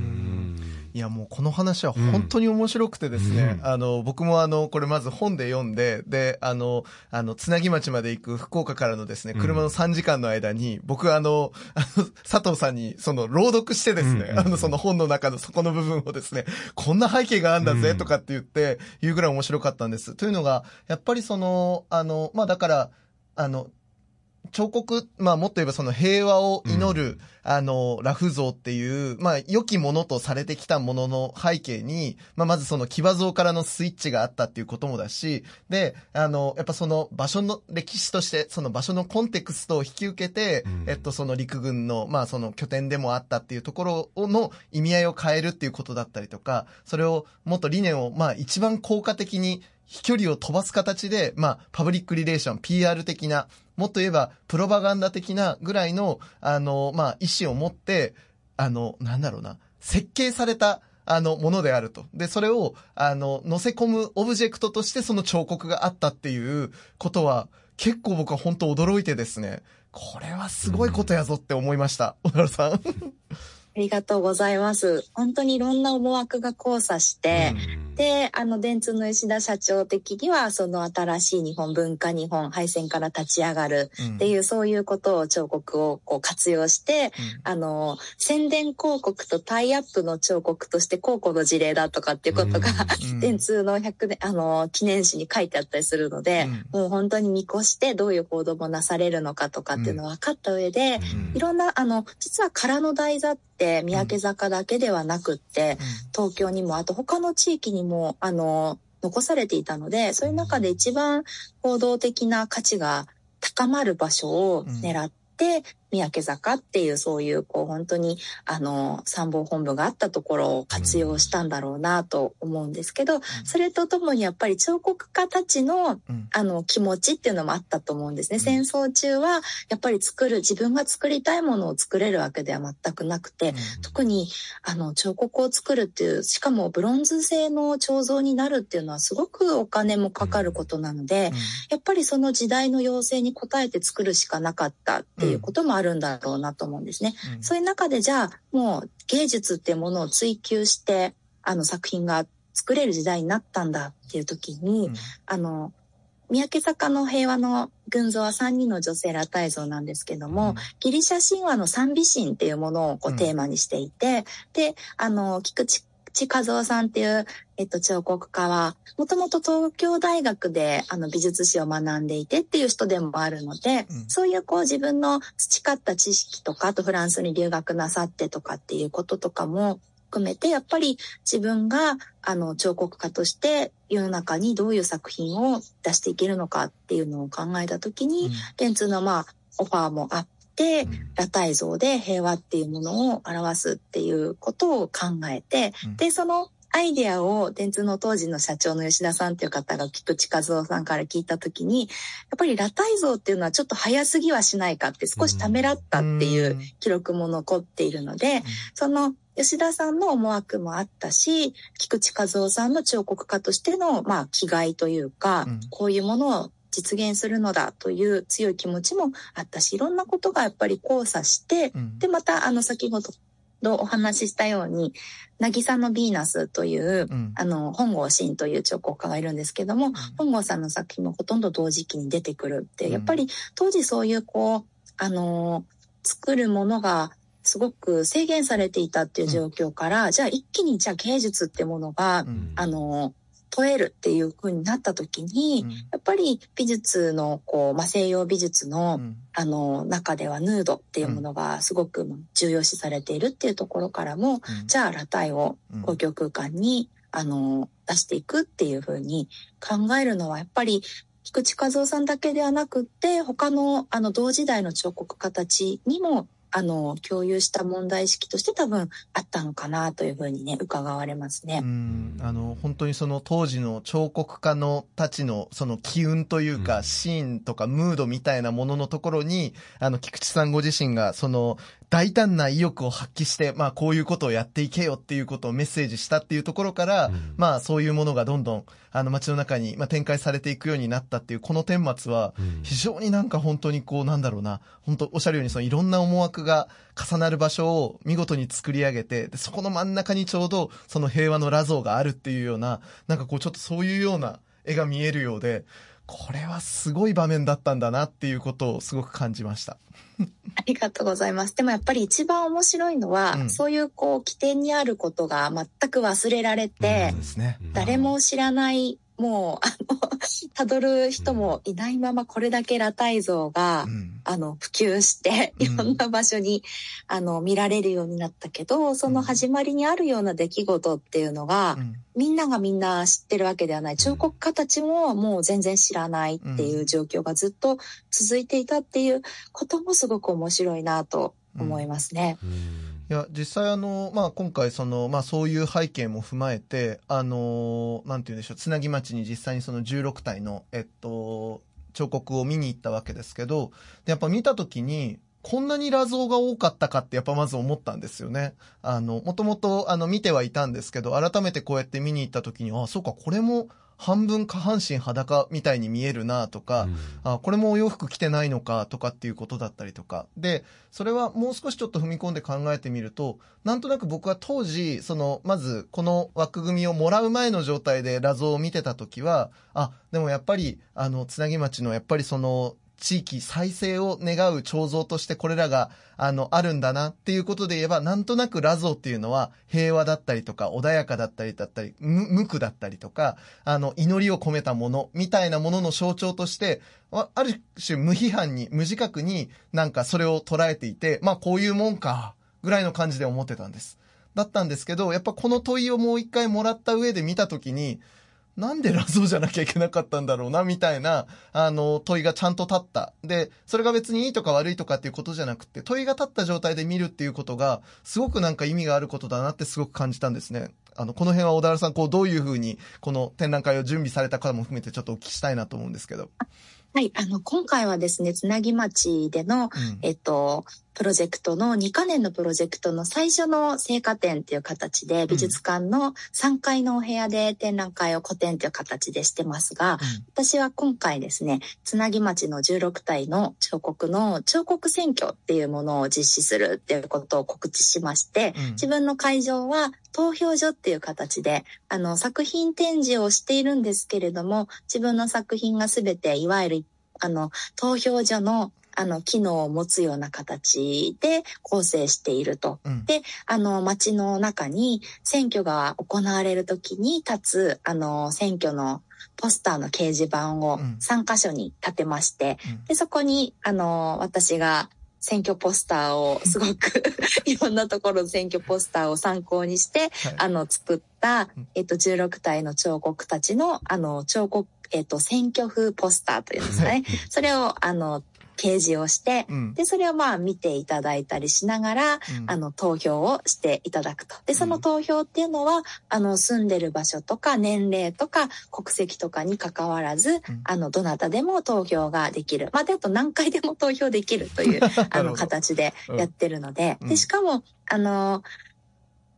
いやもうこの話は本当に面白くてですね、うん。あの僕もあのこれまず本で読んでであのあのつなぎ町まで行く福岡からのですねうん。車の3時間の間に、僕あのあの佐藤さんにその朗読してですね、うん。うんうんあのその本の中のそこの部分をですねこんな背景があるんだぜうん。とかって言って言うぐらい面白かったんです。というのがやっぱりそのあのまあだからあの彫刻、まあもっと言えばその平和を祈る、あの、ラフ像っていう、まあ良きものとされてきたものの背景に、まあまずその騎馬像からのスイッチがあったっていうこともだし、で、あの、やっぱその場所の歴史として、その場所のコンテクストを引き受けて、うん。えっとその陸軍の、まあその拠点でもあったっていうところの意味合いを変えるっていうことだったりとか、それをもっと理念を、まあ一番効果的に飛距離を飛ばす形で、まあ、パブリックリレーション、PR 的な、もっと言えば、プロパガンダ的なぐらいの、あの、まあ、意思を持って、あの、なんだろうな、設計された、あの、ものであると。で、それを、あの、乗せ込むオブジェクトとしてその彫刻があったっていうことは、結構僕は本当驚いてですね、これはすごいことやぞって思いました。小原さん。ありがとうございます。本当にいろんな思惑が交差して、で、あの、電通の吉田社長的には、その新しい日本、文化日本、敗戦から立ち上がるっていう、そういうことを彫刻をこう活用して、あの、宣伝広告とタイアップの彫刻として、高校の事例だとかっていうことが、うん。電通の100年、あの、記念誌に書いてあったりするので、もう本当に見越してどういう報道もなされるのかとかっていうのを分かった上で、いろんな、あの、実は空の台座って三宅坂だけではなくって、東京にも、あと他の地域にも、あの、残されていたので、そういう中で一番報道的な価値が高まる場所を狙って、三宅坂っていうそういうこう本当にあの参謀本部があったところを活用したんだろうなと思うんですけど、それとともにやっぱり彫刻家たちのうん。あの気持ちっていうのもあったと思うんですね。戦争中はやっぱり作る自分が作りたいものを作れるわけでは全くなくて、特にあの彫刻を作るっていうしかもブロンズ製の彫像になるっていうのはすごくお金もかかることなので、やっぱりその時代の要請に応えて作るしかなかったっていうこともあるんだろうなと思うんですね。そういう中でじゃあもう芸術っていうものを追求してあの作品が作れる時代になったんだっていう時に、あの三宅坂の平和の群像は3人の女性裸体像なんですけども、ギリシャ神話の賛美神っていうものをこううん。テーマにしていて、で、あの、菊池和夫さんっていう、えっと、彫刻家は、もともと東京大学で、あの、美術史を学んでいてっていう人でもあるので、うん。そういうこう自分の培った知識とか、あとフランスに留学なさってとかっていうこととかも含めて、やっぱり自分が、あの、彫刻家として世の中にどういう作品を出していけるのかっていうのを考えたときに、電通のまあ、オファーもあって、裸体像で平和っていうものを表すっていうことを考えて、うん。で、そのアイデアを電通の当時の社長の吉田さんっていう方が菊池和夫さんから聞いたときに、やっぱり裸体像っていうのはちょっと早すぎはしないかって少しためらったっていう記録も残っているので、その吉田さんの思惑もあったし、菊池和夫さんの彫刻家としての、まあ、気概というか、うん。こういうものを実現するのだという強い気持ちもあったし、いろんなことがやっぱり交差して、うん。で、また、あの、先ほどお話ししたように、渚のヴィーナスという、うん。あの、本郷真という彫刻家がいるんですけども、本郷さんの作品もほとんど同時期に出てくるって、うん。やっぱり当時そういうこう、あのー作るものがすごく制限されていたっていう状況から、じゃあ一気にじゃあ芸術ってものが、うん。あのー問えるっていう風になった時に、うん。やっぱり美術の、こう、まあ、西洋美術の、うん。あの、中ではヌードっていうものがすごくまあ重要視されているっていうところからも、うん。じゃあ裸体をうん。公共空間に、あの、出していくっていうふうに考えるのはやっぱり菊池和夫さんだけではなくって他のあの同時代の彫刻家たちにもあの共有した問題意識として多分あったのかなというふうにね伺われますね。うんあの本当にその当時の彫刻家のたちのその機運というか、うんシーンとかムードみたいなもののところにあの菊池さんご自身がその大胆な意欲を発揮して、まあこういうことをやっていけよっていうことをメッセージしたっていうところから、うん。まあそういうものがどんどんあの街の中に、まあ、展開されていくようになったっていうこの顛末はうん。非常になんか本当にこうなんだろうな本当おっしゃるようにそのいろんな思惑が重なる場所を見事に作り上げてでそこの真ん中にちょうどその平和の裸像があるっていうようななんかこうちょっとそういうような絵が見えるようでこれはすごい場面だったんだなっていうことをすごく感じました。ありがとうございます。でもやっぱり一番面白いのは、うんそういうこう起点にあることが全く忘れられて、ね。うん誰も知らない、もう、あの、辿る人もいないままこれだけ裸体像が、うん。あの、普及して、うん。いろんな場所に、あの、見られるようになったけど、その始まりにあるような出来事っていうのが、うん。みんながみんな知ってるわけではない。彫刻家たちももう全然知らないっていう状況がずっと続いていたっていうこともすごく面白いなと思いますね。うんいや、実際あの、まあ、今回その、まあ、そういう背景も踏まえて、あの、なんて言うんでしょう、つなぎ町に実際にその16体の、えっと、彫刻を見に行ったわけですけど、でやっぱ見たときに、こんなに裸像が多かったかってやっぱまず思ったんですよね。あの、もともとあの見てはいたんですけど、改めてこうやって見に行ったときに、あ、そうか、これも半分下半身裸みたいに見えるなとか、あ、これもお洋服着てないのかとかっていうことだったりとか。で、それはもう少しちょっと踏み込んで考えてみると、なんとなく僕は当時、その、まずこの枠組みをもらう前の状態で裸像を見てた時は、あ、でもやっぱり、あの、つなぎ町のやっぱりその、地域再生を願う彫像としてこれらが、あの、あるんだなっていうことで言えば、なんとなく裸像っていうのは平和だったりとか、穏やかだったりだったり、無垢だったりとか、あの、祈りを込めたものみたいなものの象徴として、ある種無批判に、無自覚になんかそれを捉えていて、まあこういうもんか、ぐらいの感じで思ってたんです。だったんですけど、やっぱこの問いをもう一回もらった上で見たときに、なんで裸像じゃなきゃいけなかったんだろうな、みたいな、あの、問いがちゃんと立った。で、それが別にいいとか悪いとかっていうことじゃなくて、問いが立った状態で見るっていうことが、すごくなんか意味があることだなってすごく感じたんですね。あの、この辺は小田原さん、こう、どういうふうに、この展覧会を準備されたかも含めてちょっとお聞きしたいなと思うんですけど。はい、あの、今回はですね、つなぎ町での、うん。えっと、プロジェクトの2カ年のプロジェクトの最初の成果展っていう形で美術館の3階のお部屋で展覧会を個展という形でしてますが、私は今回ですね、つなぎ町の16体の彫刻の彫刻選挙っていうものを実施するっていうことを告知しまして、うん。自分の会場は投票所っていう形で、あの、作品展示をしているんですけれども、自分の作品がすべて、いわゆる、あの、投票所の、あの、機能を持つような形で構成していると。うん。で、あの、街の中に選挙が行われるときに立つ、あの、選挙のポスターの掲示板をうん。3箇所に立てまして、うん。で、そこに、あの、私が選挙ポスターをすごく いろんなところの選挙ポスターを参考にして、はい。あの、作ったうん、えっと、16体の彫刻たちの、あの、彫刻、えっと、選挙風ポスターというんですかね。それを、あの、掲示をして、うん。で、それをまあ見ていただいたりしながら、うん。あの、投票をしていただくと。で、その投票っていうのは、あの、住んでる場所とか、年齢とか、国籍とかに関わらず、あの、どなたでも投票ができる。まあ、で、あと何回でも投票できるという、あの、形でやってるので、うん。で、しかも、あの、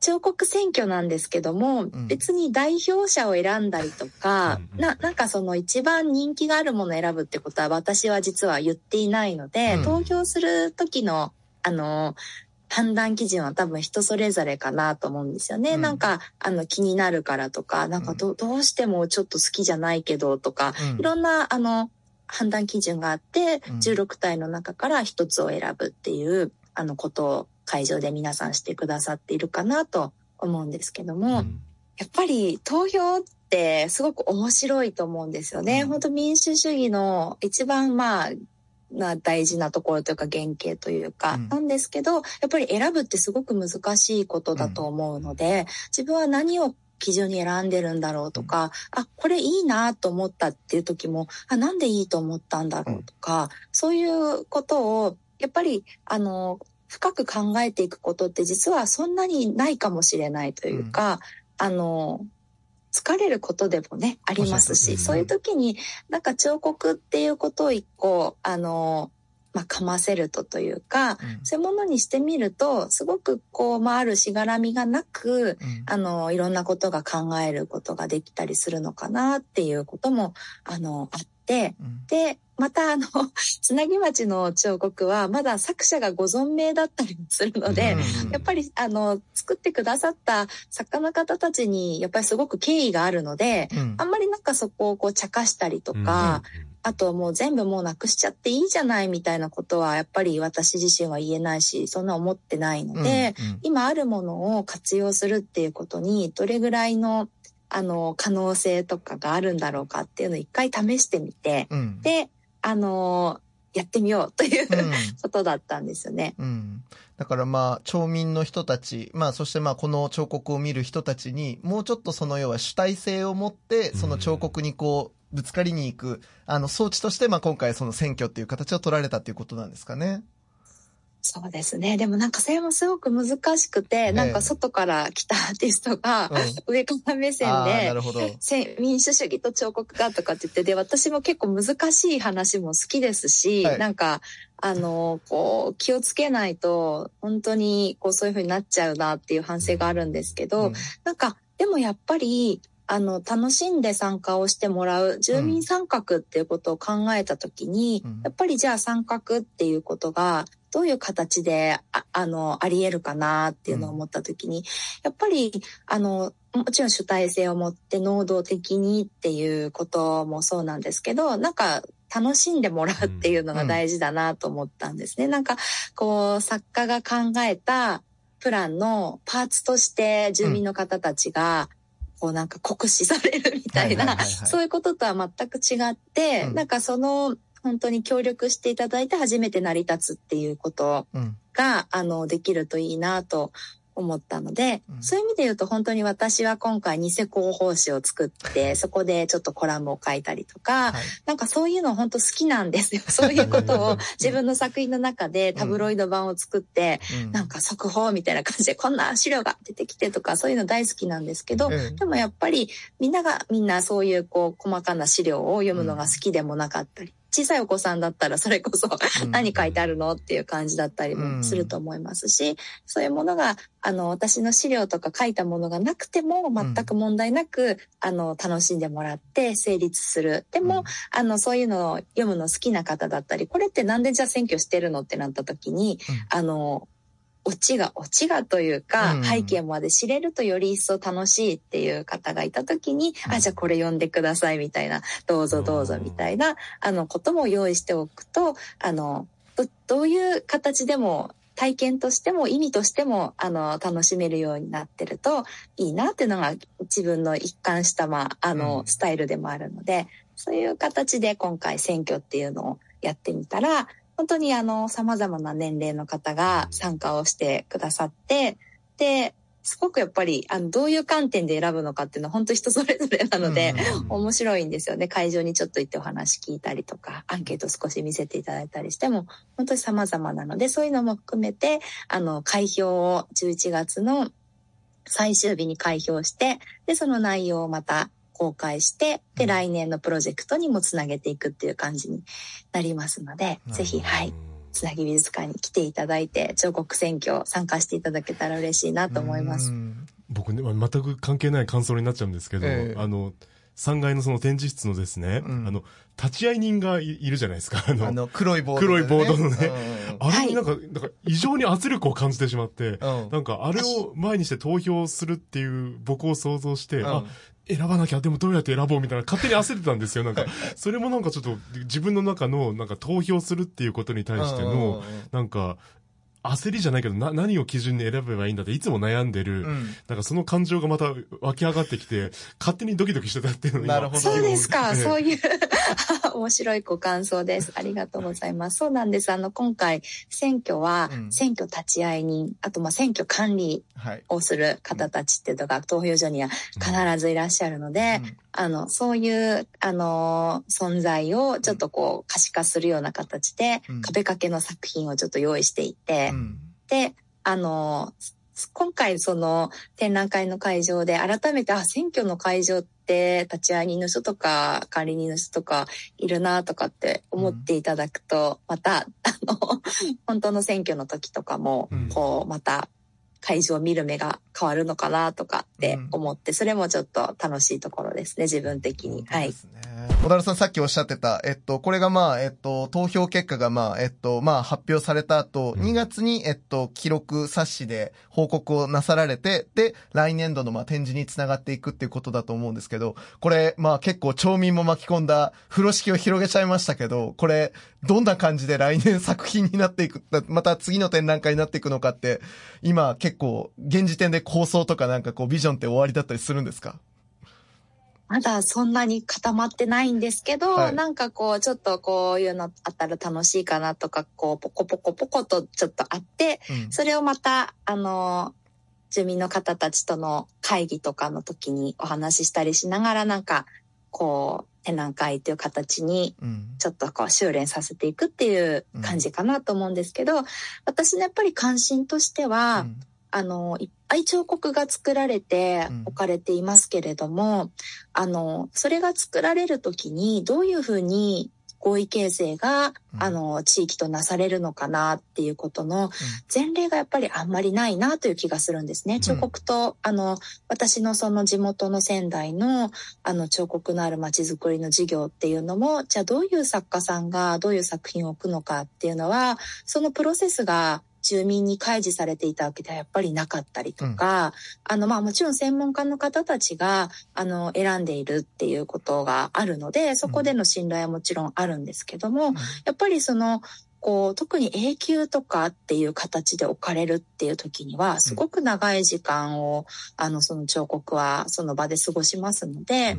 彫刻選挙なんですけども、ん。別に代表者を選んだりとか、うんな、なんかその一番人気があるものを選ぶってことは私は実は言っていないので、うん。投票する時の、あの、判断基準は多分人それぞれかなと思うんですよね。うん。なんか、あの、気になるからとか、なんかど、どうしてもちょっと好きじゃないけどとか、うん。いろんな、あの、判断基準があって、うん。16体の中から一つを選ぶっていう、あの、ことを会場で皆さんしてくださっているかなと思うんですけども、うん。やっぱり投票ってすごく面白いと思うんですよね。うん。本当民主主義の一番まあ、な大事なところというか原型というか、うん。なんですけど、やっぱり選ぶってすごく難しいことだと思うので、自分は何を基準に選んでるんだろうとか、あ、これいいなと思ったっていう時も、あ、なんでいいと思ったんだろうとか、そういうことを、やっぱり、あの、深く考えていくことって実はそんなにないかもしれないというか、あの、疲れることでもね、ありますし、そういう時になんか彫刻っていうことを一個、あの、まあ、かませるとというか、うん。そういうものにしてみると、すごくこう、まあ、あるしがらみがなく、うん。あの、いろんなことが考えることができたりするのかなっていうことも、あの、あって、うん。で、またあの、つなぎ町の彫刻はまだ作者がご存命だったりもするので、うんやっぱりあの、作ってくださった作家の方たちにやっぱりすごく敬意があるので、うん。あんまりなんかそこをこう茶化したりとか、あともう全部もうなくしちゃっていいじゃないみたいなことはやっぱり私自身は言えないし、そんな思ってないので、うん今あるものを活用するっていうことにどれぐらいのあの可能性とかがあるんだろうかっていうのを一回試してみて、うんで、あのやってみようという、うん ことだったんですよね。うん。だからまあ、町民の人たち、まあ、そしてまあ、この彫刻を見る人たちに、もうちょっとその要は主体性を持って、その彫刻にこう、ぶつかりに行く、あの、装置として、まあ、今回その選挙っていう形を取られたっていうことなんですかね。そうですね。でもなんかそれもすごく難しくて、えなんか外から来たアーティストがうん。上から目線で、民主主義と彫刻がとかって言って、で、私も結構難しい話も好きですし、はいなんか、あの、こう、気をつけないと、本当に、こう、そういう風になっちゃうなっていう反省があるんですけど、うんなんか、でもやっぱり、あの、楽しんで参加をしてもらう、住民参画っていうことを考えたときに、うんやっぱりじゃあ参画っていうことが、どういう形で、ああの、あり得るかなっていうのを思ったときに、やっぱり、あの、もちろん主体性を持って能動的にっていうこともそうなんですけど、なんか、楽しんでもらうっていうのが大事だなと思ったんですね。なんか、こう、作家が考えたプランのパーツとして住民の方たちが、こうなんか酷使されるみたいな、はいはいはいはいそういうこととは全く違って、うんなんかその、本当に協力していただいて初めて成り立つっていうことうん。が、あの、できるといいなと思ったので、うん。そういう意味で言うと本当に私は今回偽広報誌を作って、そこでちょっとコラムを書いたりとか、はい。なんかそういうの本当好きなんですよ。そういうことを自分の作品の中でタブロイド版を作って、うん。なんか速報みたいな感じでこんな資料が出てきてとかそういうの大好きなんですけど、ええ。でもやっぱりみんながみんなそういうこう細かな資料を読むのが好きでもなかったり、小さいお子さんだったらそれこそうん。何書いてあるのっていう感じだったりもすると思いますし、そういうものが、あの、私の資料とか書いたものがなくても全く問題なく、あの、楽しんでもらって成立する。でも、あの、そういうのを読むの好きな方だったり、これってなんでじゃあ選挙してるのってなった時に、うん。あの、オチが、オチがというか、うん。背景まで知れるとより一層楽しいっていう方がいた時に、うん。あ、じゃあこれ読んでくださいみたいな、どうぞどうぞみたいな、あの、ことも用意しておくと、あの、どどういう形でも、体験としても意味としても、あの、楽しめるようになってるといいなっていうのが自分の一貫した、まあ、あの、うん。スタイルでもあるので、そういう形で今回選挙っていうのをやってみたら、本当にあの、様々な年齢の方が参加をしてくださって、で、すごくやっぱり、あの、どういう観点で選ぶのかっていうのは本当人それぞれなので、うん面白いんですよね。会場にちょっと行ってお話聞いたりとか、アンケート少し見せていただいたりしても、本当に様々なので、そういうのも含めて、あの、開票を11月の最終日に開票して、で、その内容をまた公開して、で、うん。来年のプロジェクトにもつなげていくっていう感じになりますので、ぜひ、はい、つなぎ美術館に来ていただいて、彫刻選挙参加していただけたら嬉しいなと思います。うん。僕ね、まあ全く関係ない感想になっちゃうんですけど、ええ。あの、3階のその展示室のですね、うん。あの、立ち会い人がいいるじゃないですか。あの、あの、黒いボードでね。黒いボードのね。うんあれになんか、なんか異常に圧力を感じてしまって、うん。なんかあれを前にして投票するっていう僕を想像して、うん。あ、選ばなきゃ、でもどうやって選ぼうみたいな、勝手に焦ってたんですよ。なんか、それもなんかちょっと自分の中の、なんか投票するっていうことに対しての、なんか、焦りじゃないけど、な、何を基準に選べばいいんだっていつも悩んでる、うん。なんかその感情がまた湧き上がってきて、勝手にドキドキしてたっていうのを今なるほどそうですか。ええそういう 面白いご感想です。ありがとうございます。そうなんです。あの、今回、選挙はう、ん選挙立ち会い人、あと、まあ、選挙管理はい。をする方たちっていうのが投票所には必ずいらっしゃるので、うんあの、そういう、あの、存在をちょっとこう、可視化するような形で、うん壁掛けの作品をちょっと用意していて、うんで、あの、今回その展覧会の会場で改めて、あ、選挙の会場って立ち会い人の人とか管理人の人とかいるなとかって思っていただくと、また、あの、本当の選挙の時とかもうん、こう、また会場を見る目が変わるのかなとかって思って、それもちょっと楽しいところですね、自分的に。はい。小田さんさっきおっしゃってた、えっと、これがまあ、えっと、投票結果がまあ、えっと、まあ、発表された後、うん2月に、えっと、記録冊子で報告をなさられて、で、来年度のまあ、展示につながっていくっていうことだと思うんですけど、これ、まあ、結構町民も巻き込んだ風呂敷を広げちゃいましたけど、これ、どんな感じで来年作品になっていく、また次の展覧会になっていくのかって、今結構、現時点で構想とかなんかこう、ビジョンって終わりだったりするんですか？まだそんなに固まってないんですけど、はいなんかこう、ちょっとこういうのあったら楽しいかなとか、こう、ポコポコポコとちょっとあって、うん。それをまた、あの、住民の方たちとの会議とかの時にお話ししたりしながら、なんか、こう、展覧会という形にうん。ちょっとこう修練させていくっていう感じかなと思うんですけど、私のやっぱり関心としては、うん。あの、いっぱい彫刻が作られてうん。置かれていますけれども、あの、それが作られるときにどういうふうに合意形成が、うん。あの、地域となされるのかなっていうことの前例がやっぱりあんまりないなという気がするんですね。彫刻と、あの、私のその地元の仙台の、あの、彫刻のある街づくりの事業っていうのも、じゃあどういう作家さんがどういう作品を置くのかっていうのは、そのプロセスが住民に開示されていたわけではやっぱりなかったりとか、あの、まあもちろん専門家の方たちが、あの、選んでいるっていうことがあるので、そこでの信頼はもちろんあるんですけども、やっぱりその、こう、特に永久とかっていう形で置かれるっていう時には、すごく長い時間を、あの、その彫刻はその場で過ごしますので、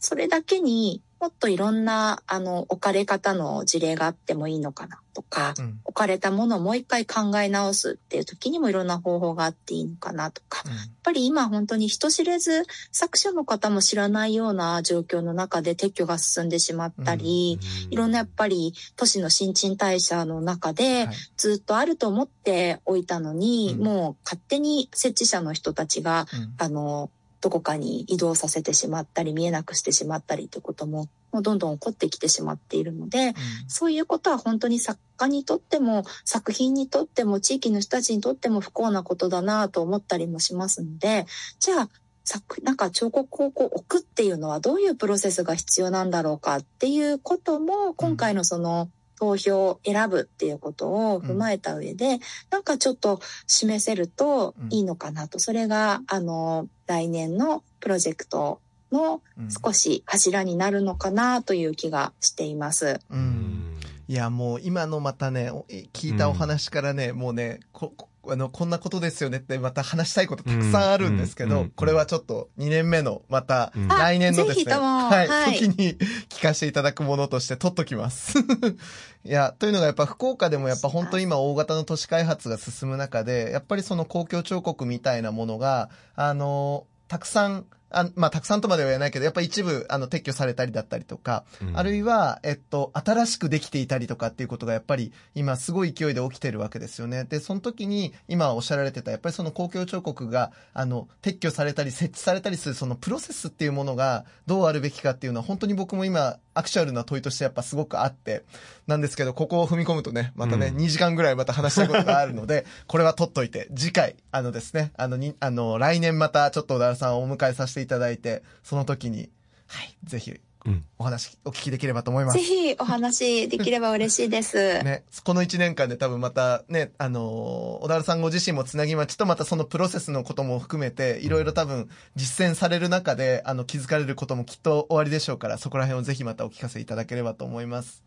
それだけにもっといろんな、あの、置かれ方の事例があってもいいのかなとか、うん。置かれたものをもう一回考え直すっていう時にもいろんな方法があっていいのかなとか、やっぱり今本当に人知れず作者の方も知らないような状況の中で撤去が進んでしまったり、いろんなやっぱり都市の新陳代謝の中ではい。ずっとあると思っておいたのに、うん。もう勝手に設置者の人たちが、うん。あの、どこかに移動させてしまったり見えなくしてしまったりってことももうどんどん起こってきてしまっているので、そういうことは本当に作家にとっても作品にとっても地域の人たちにとっても不幸なことだなと思ったりもしますので、じゃあ作、なんか彫刻をこう置くっていうのはどういうプロセスが必要なんだろうかっていうことも今回のその投票を選ぶっていうことを踏まえた上で、なんかちょっと示せるといいのかなと。それが、あの、来年のプロジェクトのうん少し柱になるのかなという気がしています。うんいや、もう今のまたね、お聞いたお話からね、もうね、こ、こあの、こんなことですよねってまた話したいことたくさんあるんですけど、これはちょっと2年目のまたうん。来年のですね、はい、はい。時に聞かせていただくものとして取っときます。いや、というのがやっぱ福岡でもやっぱ本当に今大型の都市開発が進む中で、やっぱりその公共彫刻みたいなものが、あの、たくさん、あまあ、たくさんとまでは言えないけど、やっぱ一部、あの、撤去されたりだったりとか、あるいは、えっと、新しくできていたりとかっていうことがやっぱり今すごい勢いで起きてるわけですよね。で、その時に今おっしゃられてた、やっぱりその公共彫刻が、あの、撤去されたり設置されたりするそのプロセスっていうものがどうあるべきかっていうのは本当に僕も今、アクチュアルな問いとしてやっぱすごくあって、なんですけど、ここを踏み込むとね、またね、うん。2時間ぐらいまた話したいことがあるので、これは取っといて、次回、あのですね、あの、に、あの、来年またちょっと小田原さんをお迎えさせていただいて、その時に、はい、ぜひ、うんお話お聞きできればと思いますぜ。ひお話できれば嬉しいです。ね、この1年間で多分またね、あのー小田原さんご自身もつなぎ町とまたそのプロセスのことも含めて、いろいろ多分実践される中で、あの、気づかれることもきっと終わりでしょうから、そこら辺をぜひまたお聞かせいただければと思います。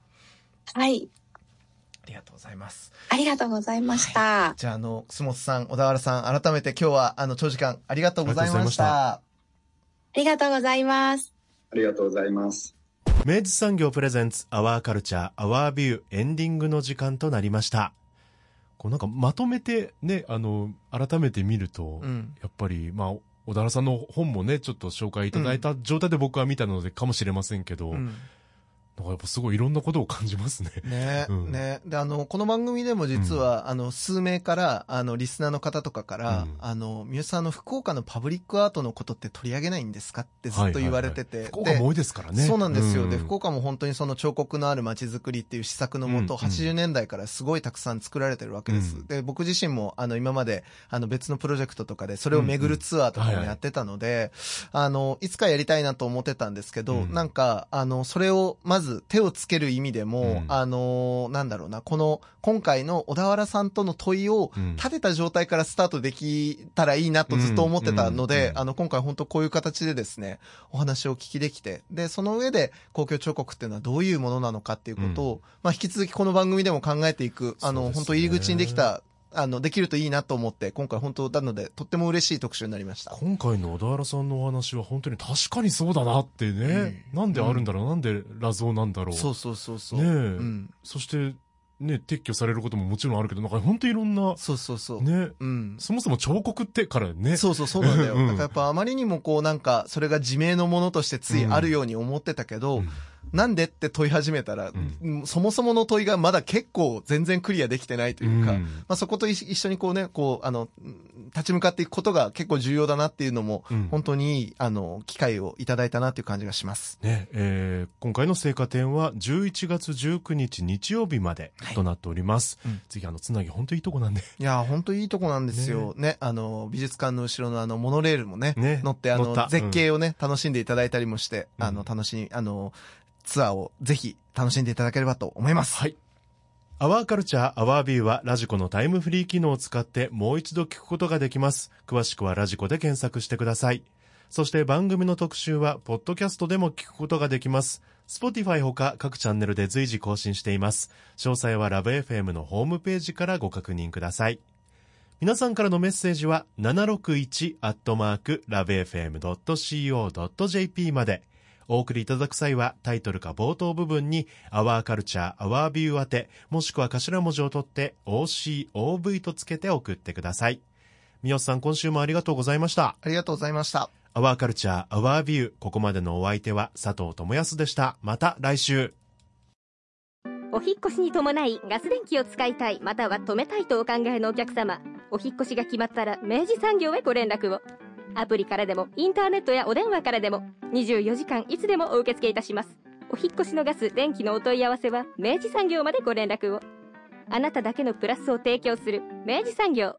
はい。ありがとうございます。ありがとうございました。じゃあ、あの、楠本さん、小田原さん、改めて今日は、あの、長時間ありがとうございました。ありがとうございます。ありがとうございます。明治産業プレゼンツアワーカルチャーアワービューエンディングの時間となりました。こうなんかまとめてね、あの、改めて見ると、うん。やっぱり、まあ、小田原さんの本もね、ちょっと紹介いただいた状態で僕は見たのでかもしれませんけど、うんなんかやっぱすごいいろんなことを感じますね。ね、うんね。で、あの、この番組でも実は、あの、数名から、あの、リスナーの方とかから、うんあの、三好さん、あの、福岡のパブリックアートのことって取り上げないんですかってずっと言われてて。福岡も多いですからね。そうなんですよ。で、うん福岡も本当にその彫刻のある街づくりっていう施策のもと、うんうん80年代からすごいたくさん作られてるわけです。うんで、僕自身も、あの、今まで、あの、別のプロジェクトとかで、それを巡るツアーとかもやってたので、あの、いつかやりたいなと思ってたんですけど、うんなんか、あの、それを、まず手をつける意味でも、うん。あの、なんだろうな、この、今回の小田原さんとの問いを、うん。立てた状態からスタートできたらいいなとずっと思ってたので、あの、今回本当こういう形でですね、お話を聞きできて、で、その上で公共彫刻っていうのはどういうものなのかっていうことを、まあ、引き続きこの番組でも考えていく、あの、ね。本当入り口にできた、あの、できるといいなと思って、今回本当なので、とっても嬉しい特集になりました。今回の小田原さんのお話は本当に確かにそうだなってね、なんであるんだろう、なんで裸像なんだろう。そうそうそうそう。ねえうん。そして、ね、撤去されることももちろんあるけど、なんか本当いろんな、そうそうそう。ね、うん。そもそも彫刻ってからね。そうそう、そうなんだよ。うんだからやっぱあまりにもこうなんか、それが自明のものとしてついあるように思ってたけど、うんなんでって問い始めたら、うんそもそもの問いがまだ結構全然クリアできてないというか、うんまあそこと一一緒にこうね、こう、あの、うん立ち向かっていくことが結構重要だなっていうのも、うん本当にいい、あの、機会をいただいたなっていう感じがします。ね、えー今回の聖火展は11月19日日曜日までとなっております。うん次、あの、つなぎ本当いいとこなんで。いやー、本当いいとこなんですよ。ねあの、美術館の後ろのあの、モノレールもね、ね乗って、あの、絶景をね、楽しんでいただいたりもして、うんあの、楽しみ、あの、ツアーをぜひ楽しんでいただければと思います。はい。アワーカルチャーアワービューはラジコのタイムフリー機能を使ってもう一度聞くことができます。詳しくはラジコで検索してください。そして番組の特集はポッドキャストでも聞くことができます。Spotify ほか各チャンネルで随時更新しています。詳細はラブ f m のホームページからご確認ください。皆さんからのメッセージは 761-lovefm.co.jp まで。お送りいただく際はタイトルか冒頭部分に Our Culture, Our View 宛て、もしくは頭文字を取って OCOV とつけて送ってください。三好さん今週もありがとうございました。ありがとうございました。Our Culture, Our View ここまでのお相手は佐藤智康でした。また来週。お引っ越しに伴いガス電気を使いたいまたは止めたいとお考えのお客様お引っ越しが決まったら明治産業へご連絡をアプリからでもインターネットやお電話からでも24時間いつでもお受け付けいたします。お引越しのガス電気のお問い合わせは明治産業までご連絡を。あなただけのプラスを提供する明治産業。